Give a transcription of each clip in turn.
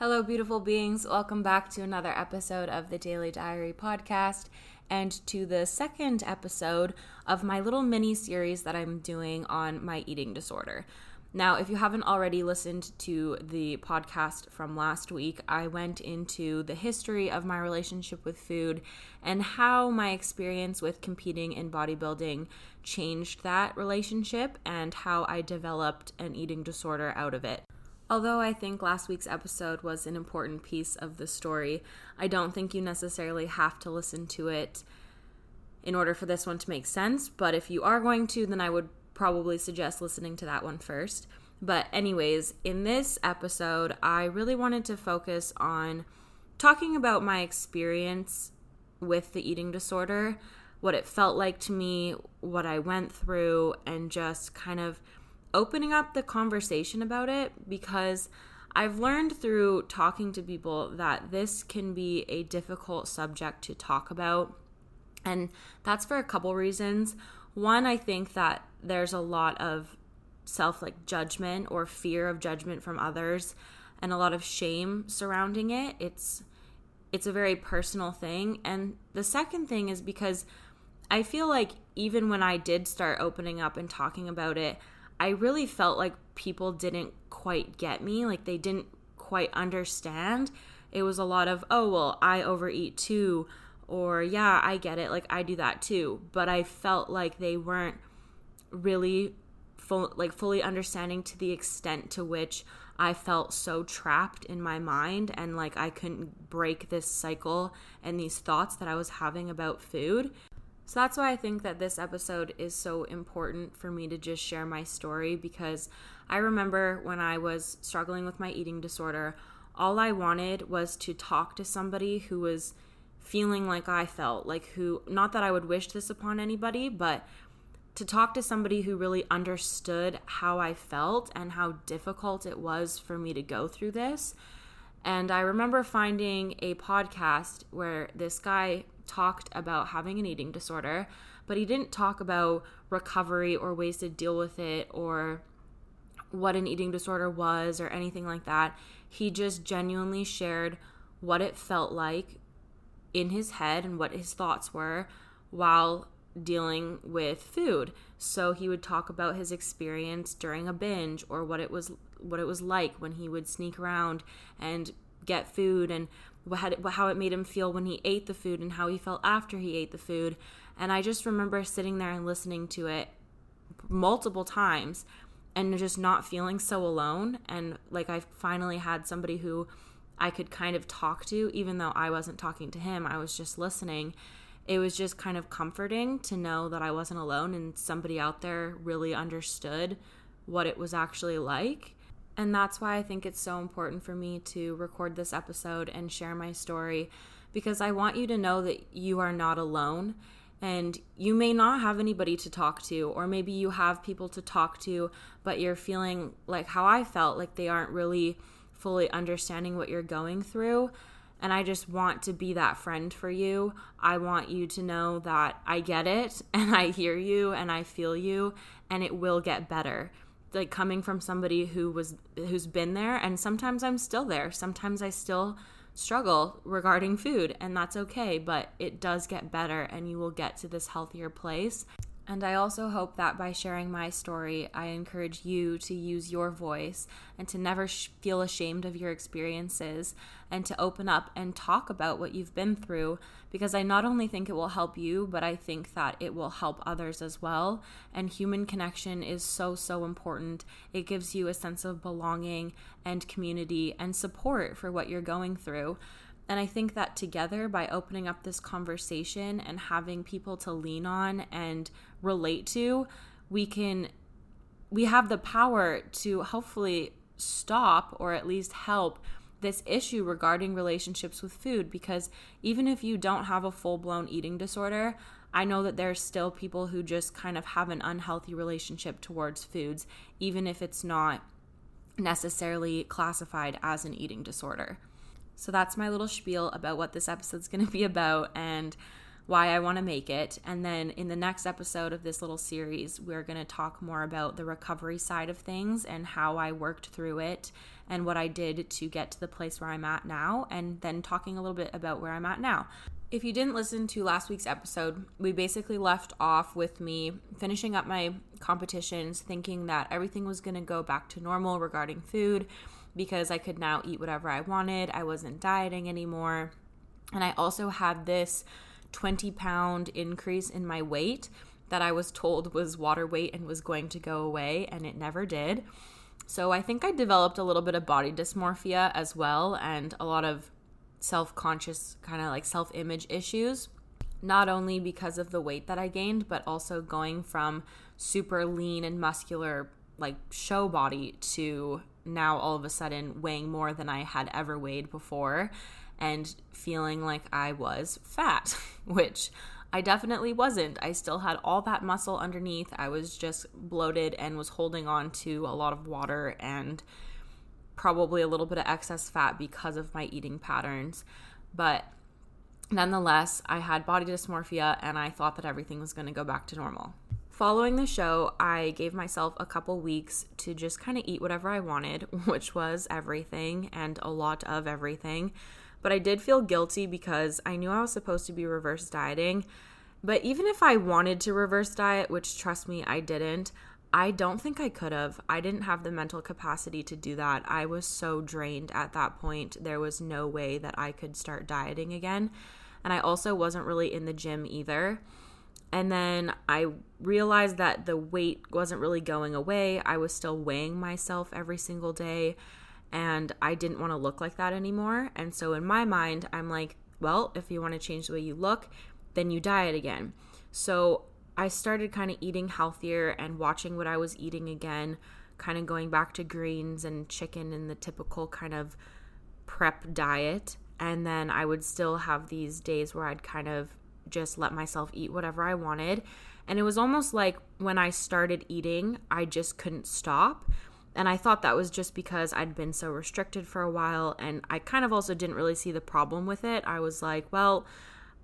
Hello, beautiful beings. Welcome back to another episode of the Daily Diary podcast and to the second episode of my little mini series that I'm doing on my eating disorder. Now, if you haven't already listened to the podcast from last week, I went into the history of my relationship with food and how my experience with competing in bodybuilding changed that relationship and how I developed an eating disorder out of it. Although I think last week's episode was an important piece of the story, I don't think you necessarily have to listen to it in order for this one to make sense. But if you are going to, then I would probably suggest listening to that one first. But, anyways, in this episode, I really wanted to focus on talking about my experience with the eating disorder, what it felt like to me, what I went through, and just kind of opening up the conversation about it because I've learned through talking to people that this can be a difficult subject to talk about. And that's for a couple reasons. One, I think that there's a lot of self like judgment or fear of judgment from others and a lot of shame surrounding it. It's it's a very personal thing. And the second thing is because I feel like even when I did start opening up and talking about it, I really felt like people didn't quite get me, like they didn't quite understand. It was a lot of, oh, well, I overeat too, or yeah, I get it, like I do that too. But I felt like they weren't really full, like fully understanding to the extent to which I felt so trapped in my mind and like I couldn't break this cycle and these thoughts that I was having about food. So that's why I think that this episode is so important for me to just share my story because I remember when I was struggling with my eating disorder, all I wanted was to talk to somebody who was feeling like I felt, like who, not that I would wish this upon anybody, but to talk to somebody who really understood how I felt and how difficult it was for me to go through this. And I remember finding a podcast where this guy talked about having an eating disorder, but he didn't talk about recovery or ways to deal with it or what an eating disorder was or anything like that. He just genuinely shared what it felt like in his head and what his thoughts were while dealing with food. So he would talk about his experience during a binge or what it was what it was like when he would sneak around and get food and how it made him feel when he ate the food and how he felt after he ate the food. And I just remember sitting there and listening to it multiple times and just not feeling so alone. And like I finally had somebody who I could kind of talk to, even though I wasn't talking to him, I was just listening. It was just kind of comforting to know that I wasn't alone and somebody out there really understood what it was actually like. And that's why I think it's so important for me to record this episode and share my story because I want you to know that you are not alone and you may not have anybody to talk to, or maybe you have people to talk to, but you're feeling like how I felt, like they aren't really fully understanding what you're going through. And I just want to be that friend for you. I want you to know that I get it and I hear you and I feel you, and it will get better like coming from somebody who was who's been there and sometimes I'm still there. Sometimes I still struggle regarding food and that's okay, but it does get better and you will get to this healthier place. And I also hope that by sharing my story, I encourage you to use your voice and to never sh- feel ashamed of your experiences and to open up and talk about what you've been through because I not only think it will help you, but I think that it will help others as well. And human connection is so, so important. It gives you a sense of belonging and community and support for what you're going through. And I think that together, by opening up this conversation and having people to lean on and relate to, we can, we have the power to hopefully stop or at least help this issue regarding relationships with food. Because even if you don't have a full blown eating disorder, I know that there's still people who just kind of have an unhealthy relationship towards foods, even if it's not necessarily classified as an eating disorder. So that's my little spiel about what this episode's going to be about. And why I want to make it. And then in the next episode of this little series, we're going to talk more about the recovery side of things and how I worked through it and what I did to get to the place where I'm at now, and then talking a little bit about where I'm at now. If you didn't listen to last week's episode, we basically left off with me finishing up my competitions, thinking that everything was going to go back to normal regarding food because I could now eat whatever I wanted. I wasn't dieting anymore. And I also had this 20 pound increase in my weight that I was told was water weight and was going to go away, and it never did. So I think I developed a little bit of body dysmorphia as well, and a lot of self conscious, kind of like self image issues. Not only because of the weight that I gained, but also going from super lean and muscular, like show body, to now all of a sudden weighing more than I had ever weighed before and feeling like I was fat, which I definitely wasn't. I still had all that muscle underneath. I was just bloated and was holding on to a lot of water and probably a little bit of excess fat because of my eating patterns. But nonetheless, I had body dysmorphia and I thought that everything was going to go back to normal. Following the show, I gave myself a couple weeks to just kind of eat whatever I wanted, which was everything and a lot of everything. But I did feel guilty because I knew I was supposed to be reverse dieting. But even if I wanted to reverse diet, which trust me, I didn't, I don't think I could have. I didn't have the mental capacity to do that. I was so drained at that point. There was no way that I could start dieting again. And I also wasn't really in the gym either. And then I realized that the weight wasn't really going away. I was still weighing myself every single day. And I didn't want to look like that anymore. And so in my mind, I'm like, well, if you want to change the way you look, then you diet again. So I started kind of eating healthier and watching what I was eating again, kind of going back to greens and chicken and the typical kind of prep diet. And then I would still have these days where I'd kind of just let myself eat whatever I wanted. And it was almost like when I started eating, I just couldn't stop. And I thought that was just because I'd been so restricted for a while. And I kind of also didn't really see the problem with it. I was like, well,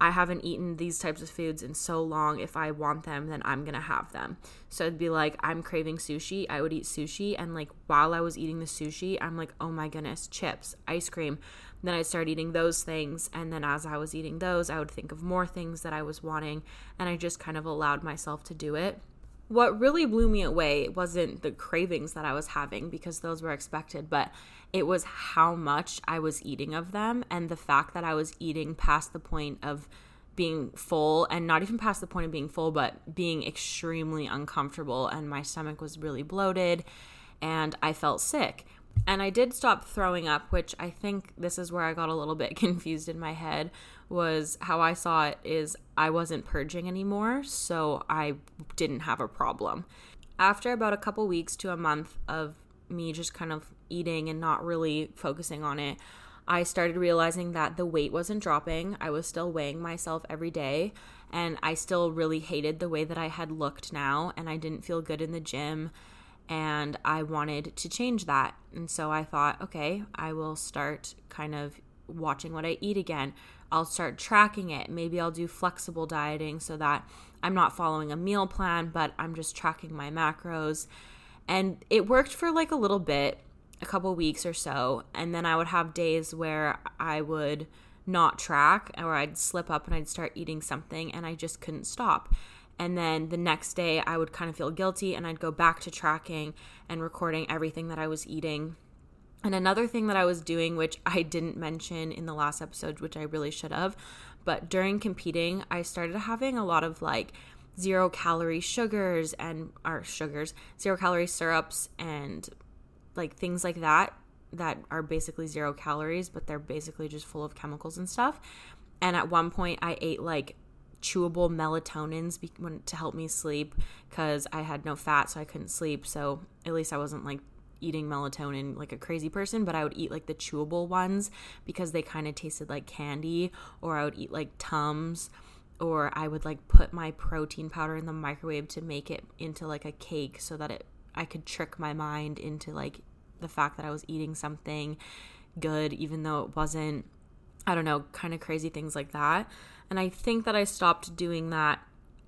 I haven't eaten these types of foods in so long. If I want them, then I'm going to have them. So it'd be like, I'm craving sushi. I would eat sushi. And like while I was eating the sushi, I'm like, oh my goodness, chips, ice cream. Then I'd start eating those things. And then as I was eating those, I would think of more things that I was wanting. And I just kind of allowed myself to do it. What really blew me away wasn't the cravings that I was having because those were expected, but it was how much I was eating of them and the fact that I was eating past the point of being full and not even past the point of being full, but being extremely uncomfortable. And my stomach was really bloated and I felt sick. And I did stop throwing up, which I think this is where I got a little bit confused in my head. Was how I saw it is I wasn't purging anymore, so I didn't have a problem. After about a couple weeks to a month of me just kind of eating and not really focusing on it, I started realizing that the weight wasn't dropping. I was still weighing myself every day, and I still really hated the way that I had looked now, and I didn't feel good in the gym, and I wanted to change that. And so I thought, okay, I will start kind of watching what I eat again. I'll start tracking it. Maybe I'll do flexible dieting so that I'm not following a meal plan, but I'm just tracking my macros and it worked for like a little bit, a couple weeks or so. And then I would have days where I would not track or I'd slip up and I'd start eating something and I just couldn't stop. And then the next day I would kind of feel guilty and I'd go back to tracking and recording everything that I was eating. And another thing that I was doing, which I didn't mention in the last episode, which I really should have, but during competing, I started having a lot of like zero calorie sugars and our sugars, zero calorie syrups and like things like that that are basically zero calories, but they're basically just full of chemicals and stuff. And at one point, I ate like chewable melatonins to help me sleep because I had no fat, so I couldn't sleep. So at least I wasn't like eating melatonin like a crazy person, but I would eat like the chewable ones because they kind of tasted like candy, or I would eat like Tums or I would like put my protein powder in the microwave to make it into like a cake so that it I could trick my mind into like the fact that I was eating something good even though it wasn't. I don't know, kind of crazy things like that. And I think that I stopped doing that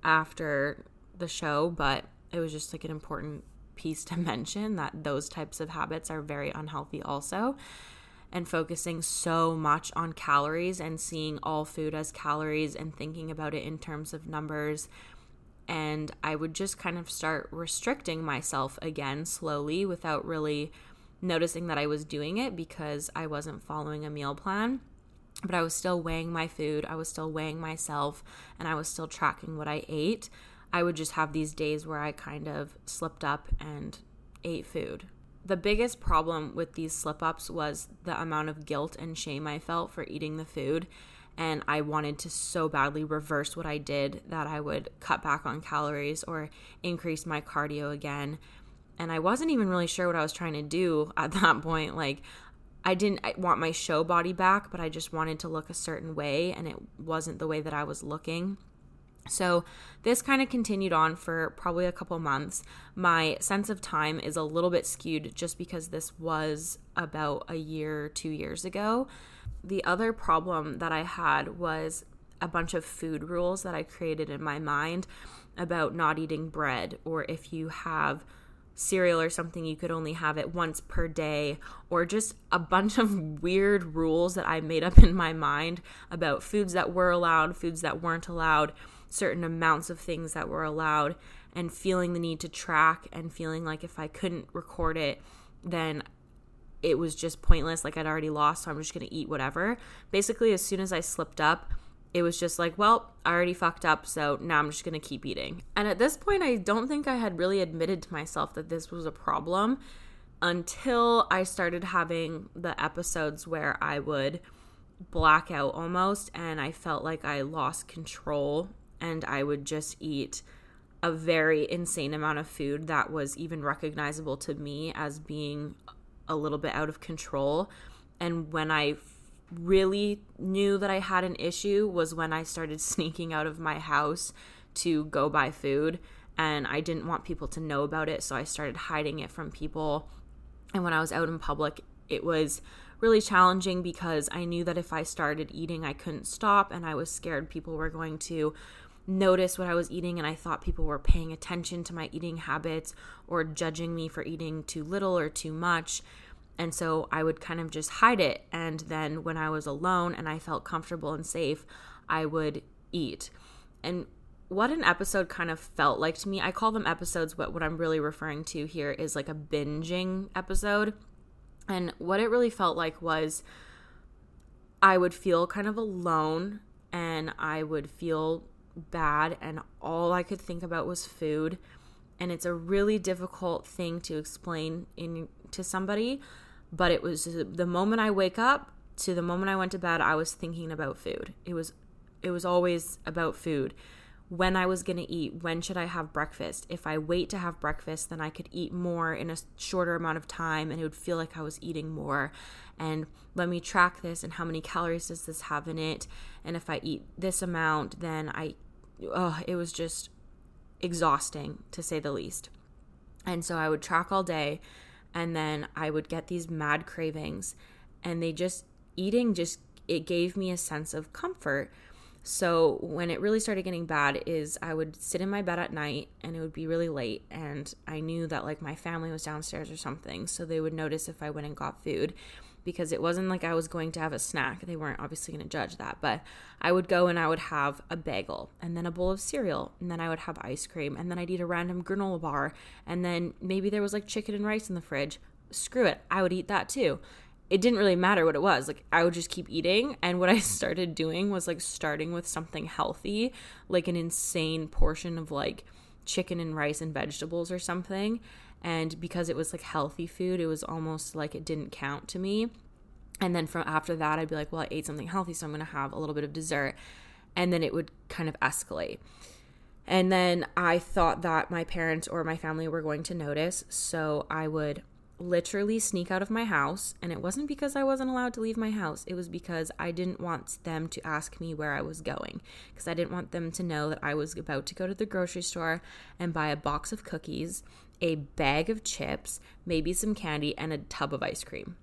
after the show, but it was just like an important piece to mention that those types of habits are very unhealthy also. And focusing so much on calories and seeing all food as calories and thinking about it in terms of numbers. And I would just kind of start restricting myself again slowly without really noticing that I was doing it because I wasn't following a meal plan but I was still weighing my food, I was still weighing myself, and I was still tracking what I ate. I would just have these days where I kind of slipped up and ate food. The biggest problem with these slip ups was the amount of guilt and shame I felt for eating the food. And I wanted to so badly reverse what I did that I would cut back on calories or increase my cardio again. And I wasn't even really sure what I was trying to do at that point. Like, I didn't want my show body back, but I just wanted to look a certain way, and it wasn't the way that I was looking. So, this kind of continued on for probably a couple months. My sense of time is a little bit skewed just because this was about a year, two years ago. The other problem that I had was a bunch of food rules that I created in my mind about not eating bread, or if you have cereal or something you could only have it once per day or just a bunch of weird rules that I made up in my mind about foods that were allowed, foods that weren't allowed, certain amounts of things that were allowed and feeling the need to track and feeling like if I couldn't record it then it was just pointless like I'd already lost so I'm just going to eat whatever. Basically as soon as I slipped up it was just like, well, I already fucked up, so now I'm just gonna keep eating. And at this point, I don't think I had really admitted to myself that this was a problem until I started having the episodes where I would black out almost and I felt like I lost control and I would just eat a very insane amount of food that was even recognizable to me as being a little bit out of control. And when I really knew that I had an issue was when I started sneaking out of my house to go buy food and I didn't want people to know about it so I started hiding it from people. And when I was out in public it was really challenging because I knew that if I started eating I couldn't stop and I was scared people were going to notice what I was eating and I thought people were paying attention to my eating habits or judging me for eating too little or too much and so I would kind of just hide it. And then when I was alone and I felt comfortable and safe, I would eat. And what an episode kind of felt like to me, I call them episodes, but what I'm really referring to here is like a binging episode. And what it really felt like was I would feel kind of alone and I would feel bad, and all I could think about was food. And it's a really difficult thing to explain in to somebody but it was the moment I wake up to the moment I went to bed, I was thinking about food. It was it was always about food. When I was going to eat, when should I have breakfast? If I wait to have breakfast, then I could eat more in a shorter amount of time and it would feel like I was eating more. And let me track this and how many calories does this have in it? And if I eat this amount, then I oh, it was just exhausting to say the least. And so I would track all day and then I would get these mad cravings and they just eating just it gave me a sense of comfort. So when it really started getting bad is I would sit in my bed at night and it would be really late and I knew that like my family was downstairs or something so they would notice if I went and got food because it wasn't like I was going to have a snack. They weren't obviously going to judge that, but I would go and I would have a bagel and then a bowl of cereal and then I would have ice cream and then I'd eat a random granola bar and then maybe there was like chicken and rice in the fridge. Screw it, I would eat that too. It didn't really matter what it was. Like I would just keep eating. And what I started doing was like starting with something healthy, like an insane portion of like chicken and rice and vegetables or something. And because it was like healthy food it was almost like it didn't count to me. And then from after that i'd be like well i ate something healthy so i'm going to have a little bit of dessert. And then it would kind of escalate. And then i thought that my parents or my family were going to notice so i would literally sneak out of my house and it wasn't because I wasn't allowed to leave my house it was because I didn't want them to ask me where I was going because I didn't want them to know that I was about to go to the grocery store and buy a box of cookies a bag of chips, maybe some candy, and a tub of ice cream.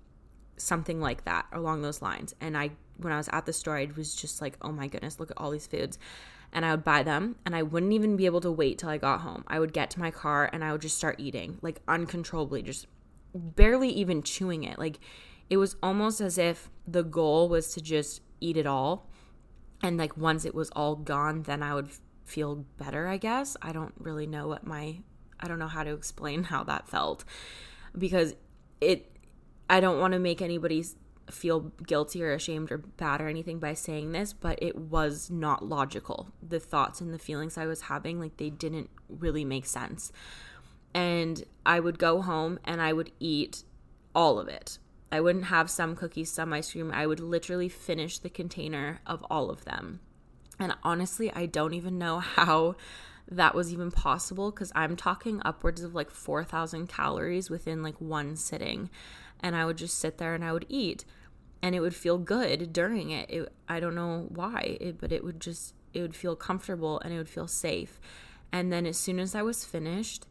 something like that along those lines. And I, when I was at the store, I was just like, oh my goodness, look at all these foods. And I would buy them and I wouldn't even be able to wait till I got home. I would get to my car and I would just start eating like uncontrollably, just barely even chewing it. Like it was almost as if the goal was to just eat it all. And like once it was all gone, then I would feel better, I guess. I don't really know what my, I don't know how to explain how that felt because it I don't want to make anybody feel guilty or ashamed or bad or anything by saying this, but it was not logical. The thoughts and the feelings I was having, like they didn't really make sense. And I would go home and I would eat all of it. I wouldn't have some cookies, some ice cream. I would literally finish the container of all of them. And honestly, I don't even know how that was even possible because I'm talking upwards of like 4,000 calories within like one sitting. And I would just sit there and I would eat and it would feel good during it. it I don't know why, it, but it would just, it would feel comfortable and it would feel safe. And then as soon as I was finished,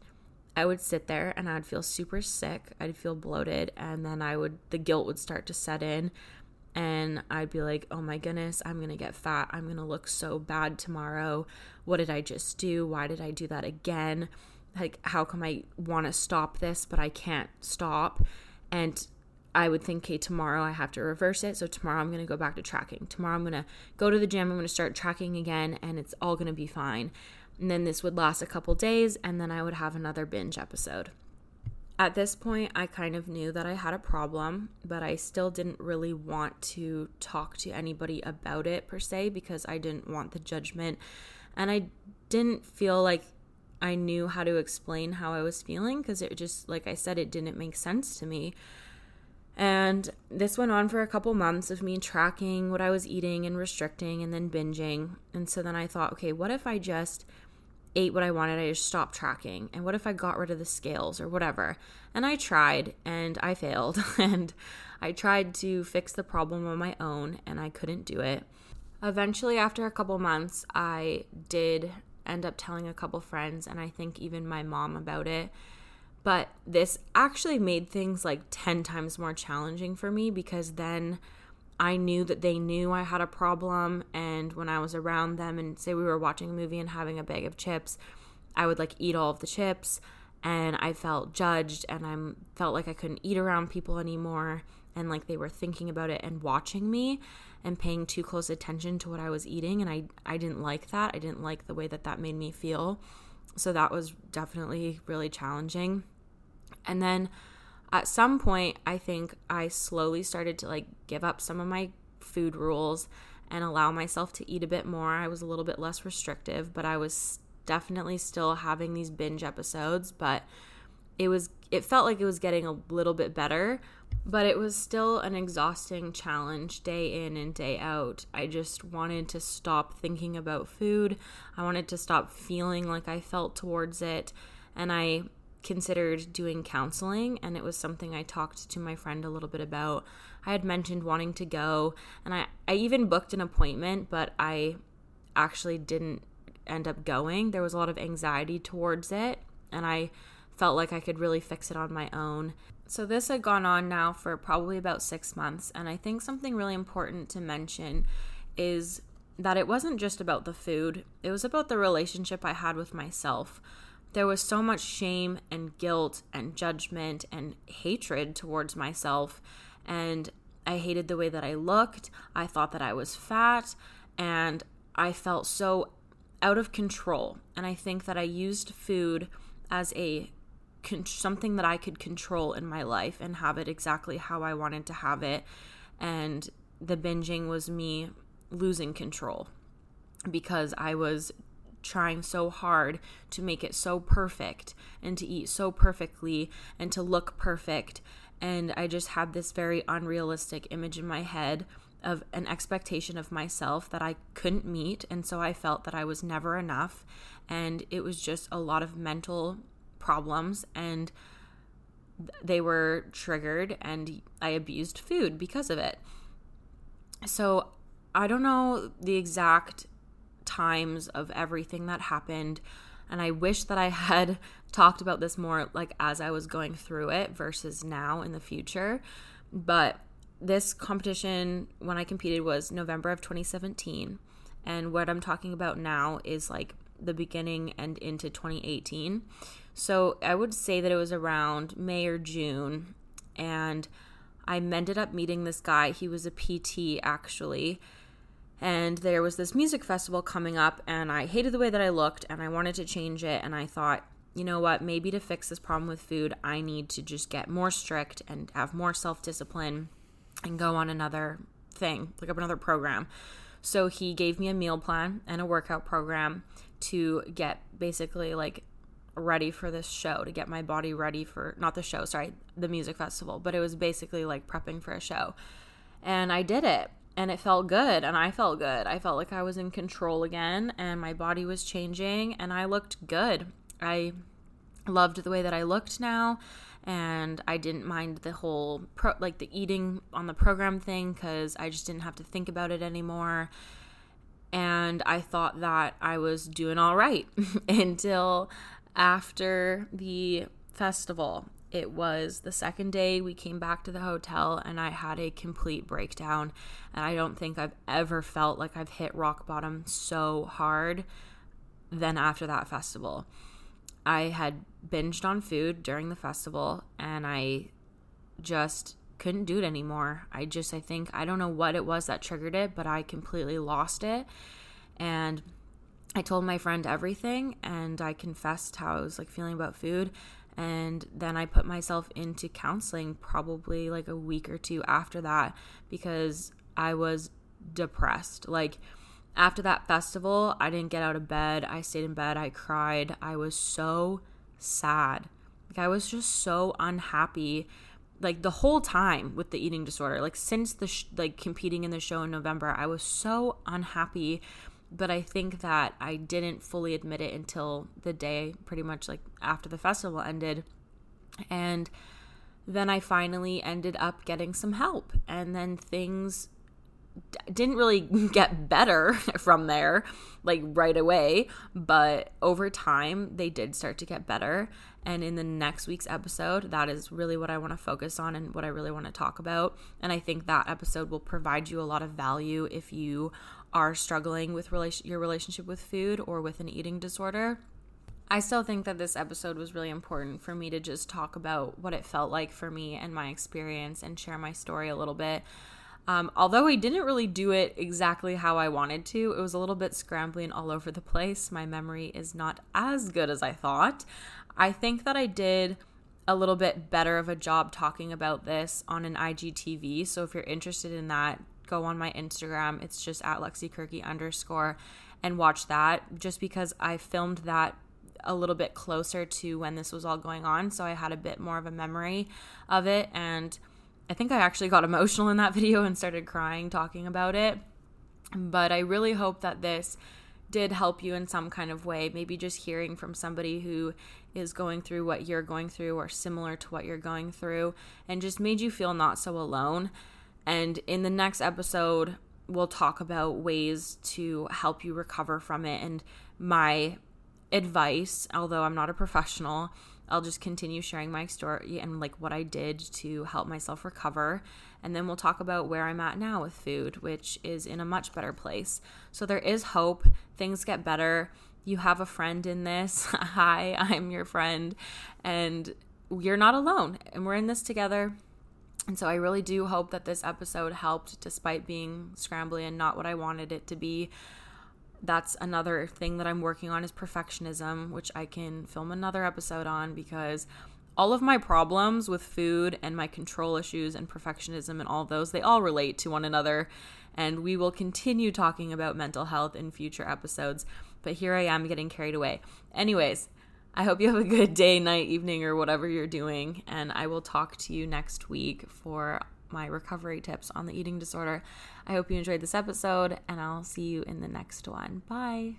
I would sit there and I'd feel super sick. I'd feel bloated. And then I would, the guilt would start to set in and I'd be like, oh my goodness, I'm gonna get fat. I'm gonna look so bad tomorrow. What did I just do? Why did I do that again? Like, how come I wanna stop this, but I can't stop? And I would think, okay, tomorrow I have to reverse it. So tomorrow I'm gonna go back to tracking. Tomorrow I'm gonna go to the gym, I'm gonna start tracking again, and it's all gonna be fine. And then this would last a couple days, and then I would have another binge episode. At this point, I kind of knew that I had a problem, but I still didn't really want to talk to anybody about it per se because I didn't want the judgment. And I didn't feel like I knew how to explain how I was feeling because it just, like I said, it didn't make sense to me. And this went on for a couple months of me tracking what I was eating and restricting and then binging. And so then I thought, okay, what if I just ate what I wanted, I just stopped tracking. And what if I got rid of the scales or whatever? And I tried and I failed. and I tried to fix the problem on my own and I couldn't do it. Eventually, after a couple months, I did end up telling a couple friends and I think even my mom about it. But this actually made things like 10 times more challenging for me because then I knew that they knew I had a problem. And when I was around them and say we were watching a movie and having a bag of chips, I would like eat all of the chips and I felt judged and I felt like I couldn't eat around people anymore and like they were thinking about it and watching me and paying too close attention to what I was eating and I I didn't like that. I didn't like the way that that made me feel. So that was definitely really challenging. And then at some point, I think I slowly started to like give up some of my food rules and allow myself to eat a bit more. I was a little bit less restrictive, but I was definitely still having these binge episodes, but it was it felt like it was getting a little bit better, but it was still an exhausting challenge day in and day out. I just wanted to stop thinking about food. I wanted to stop feeling like I felt towards it, and I considered doing counseling and it was something I talked to my friend a little bit about. I had mentioned wanting to go and I, I even booked an appointment, but I actually didn't end up going. There was a lot of anxiety towards it and I felt like I could really fix it on my own. So this had gone on now for probably about six months, and I think something really important to mention is that it wasn't just about the food, it was about the relationship I had with myself there was so much shame and guilt and judgment and hatred towards myself. And I hated the way that I looked. I thought that I was fat. And I felt so out of control. And I think that I used food as a something that I could control in my life and have it exactly how I wanted to have it. And the binging was me losing control because I was trying so hard to make it so perfect and to eat so perfectly and to look perfect. And I just had this very unrealistic image in my head of an expectation of myself that I couldn't meet. And so I felt that I was never enough. And it was just a lot of mental problems. And they were triggered, and I abused food because of it. So I don't know the exact times of everything that happened. And I wish that I had talked about this more like as I was going through it versus now in the future. But this competition when I competed was November of 2017. And what I'm talking about now is like the beginning and into 2018. So I would say that it was around May or June. And I ended up meeting this guy. He was a PT actually. And there was this music festival coming up, and I hated the way that I looked, and I wanted to change it. And I thought, you know what, maybe to fix this problem with food, I need to just get more strict and have more self discipline and go on another thing, like up another program. So he gave me a meal plan and a workout program to get basically like ready for this show, to get my body ready for not the show, sorry, the music festival, but it was basically like prepping for a show. And I did it and it felt good and I felt good. I felt like I was in control again and my body was changing and I looked good. I loved the way that I looked now and I didn't mind the whole pro like the eating on the program thing cuz I just didn't have to think about it anymore. And I thought that I was doing all right until after the festival it was the second day we came back to the hotel and I had a complete breakdown. And I don't think I've ever felt like I've hit rock bottom so hard than after that festival. I had binged on food during the festival and I just couldn't do it anymore. I just, I think, I don't know what it was that triggered it, but I completely lost it. And I told my friend everything and I confessed how I was like feeling about food and then I put myself into counseling probably like a week or two after that because I was depressed. Like after that festival, I didn't get out of bed. I stayed in bed. I cried. I was so sad. Like I was just so unhappy like the whole time with the eating disorder. Like since the sh- like competing in the show in November, I was so unhappy but I think that I didn't fully admit it until the day pretty much like after the festival ended. And then I finally ended up getting some help. And then things d- didn't really get better from there, like right away. But over time, they did start to get better. And in the next week's episode, that is really what I want to focus on and what I really want to talk about. And I think that episode will provide you a lot of value if you are struggling with relation- your relationship with food or with an eating disorder. I still think that this episode was really important for me to just talk about what it felt like for me and my experience and share my story a little bit. Um, although I didn't really do it exactly how I wanted to, it was a little bit scrambling all over the place. My memory is not as good as I thought. I think that I did a little bit better of a job talking about this on an IGTV. So if you're interested in that, go on my Instagram. It's just at Lexi Kirky underscore and watch that just because I filmed that a little bit closer to when this was all going on. So I had a bit more of a memory of it. And I think I actually got emotional in that video and started crying talking about it. But I really hope that this did help you in some kind of way. Maybe just hearing from somebody who is going through what you're going through or similar to what you're going through and just made you feel not so alone. And in the next episode, we'll talk about ways to help you recover from it. And my advice, although I'm not a professional, I'll just continue sharing my story and like what I did to help myself recover. And then we'll talk about where I'm at now with food, which is in a much better place. So there is hope. Things get better. You have a friend in this. Hi, I'm your friend. And you're not alone. And we're in this together. And so I really do hope that this episode helped despite being scrambly and not what I wanted it to be. That's another thing that I'm working on is perfectionism, which I can film another episode on because all of my problems with food and my control issues and perfectionism and all those, they all relate to one another. And we will continue talking about mental health in future episodes. But here I am getting carried away. Anyways, I hope you have a good day, night, evening, or whatever you're doing. And I will talk to you next week for my recovery tips on the eating disorder. I hope you enjoyed this episode, and I'll see you in the next one. Bye.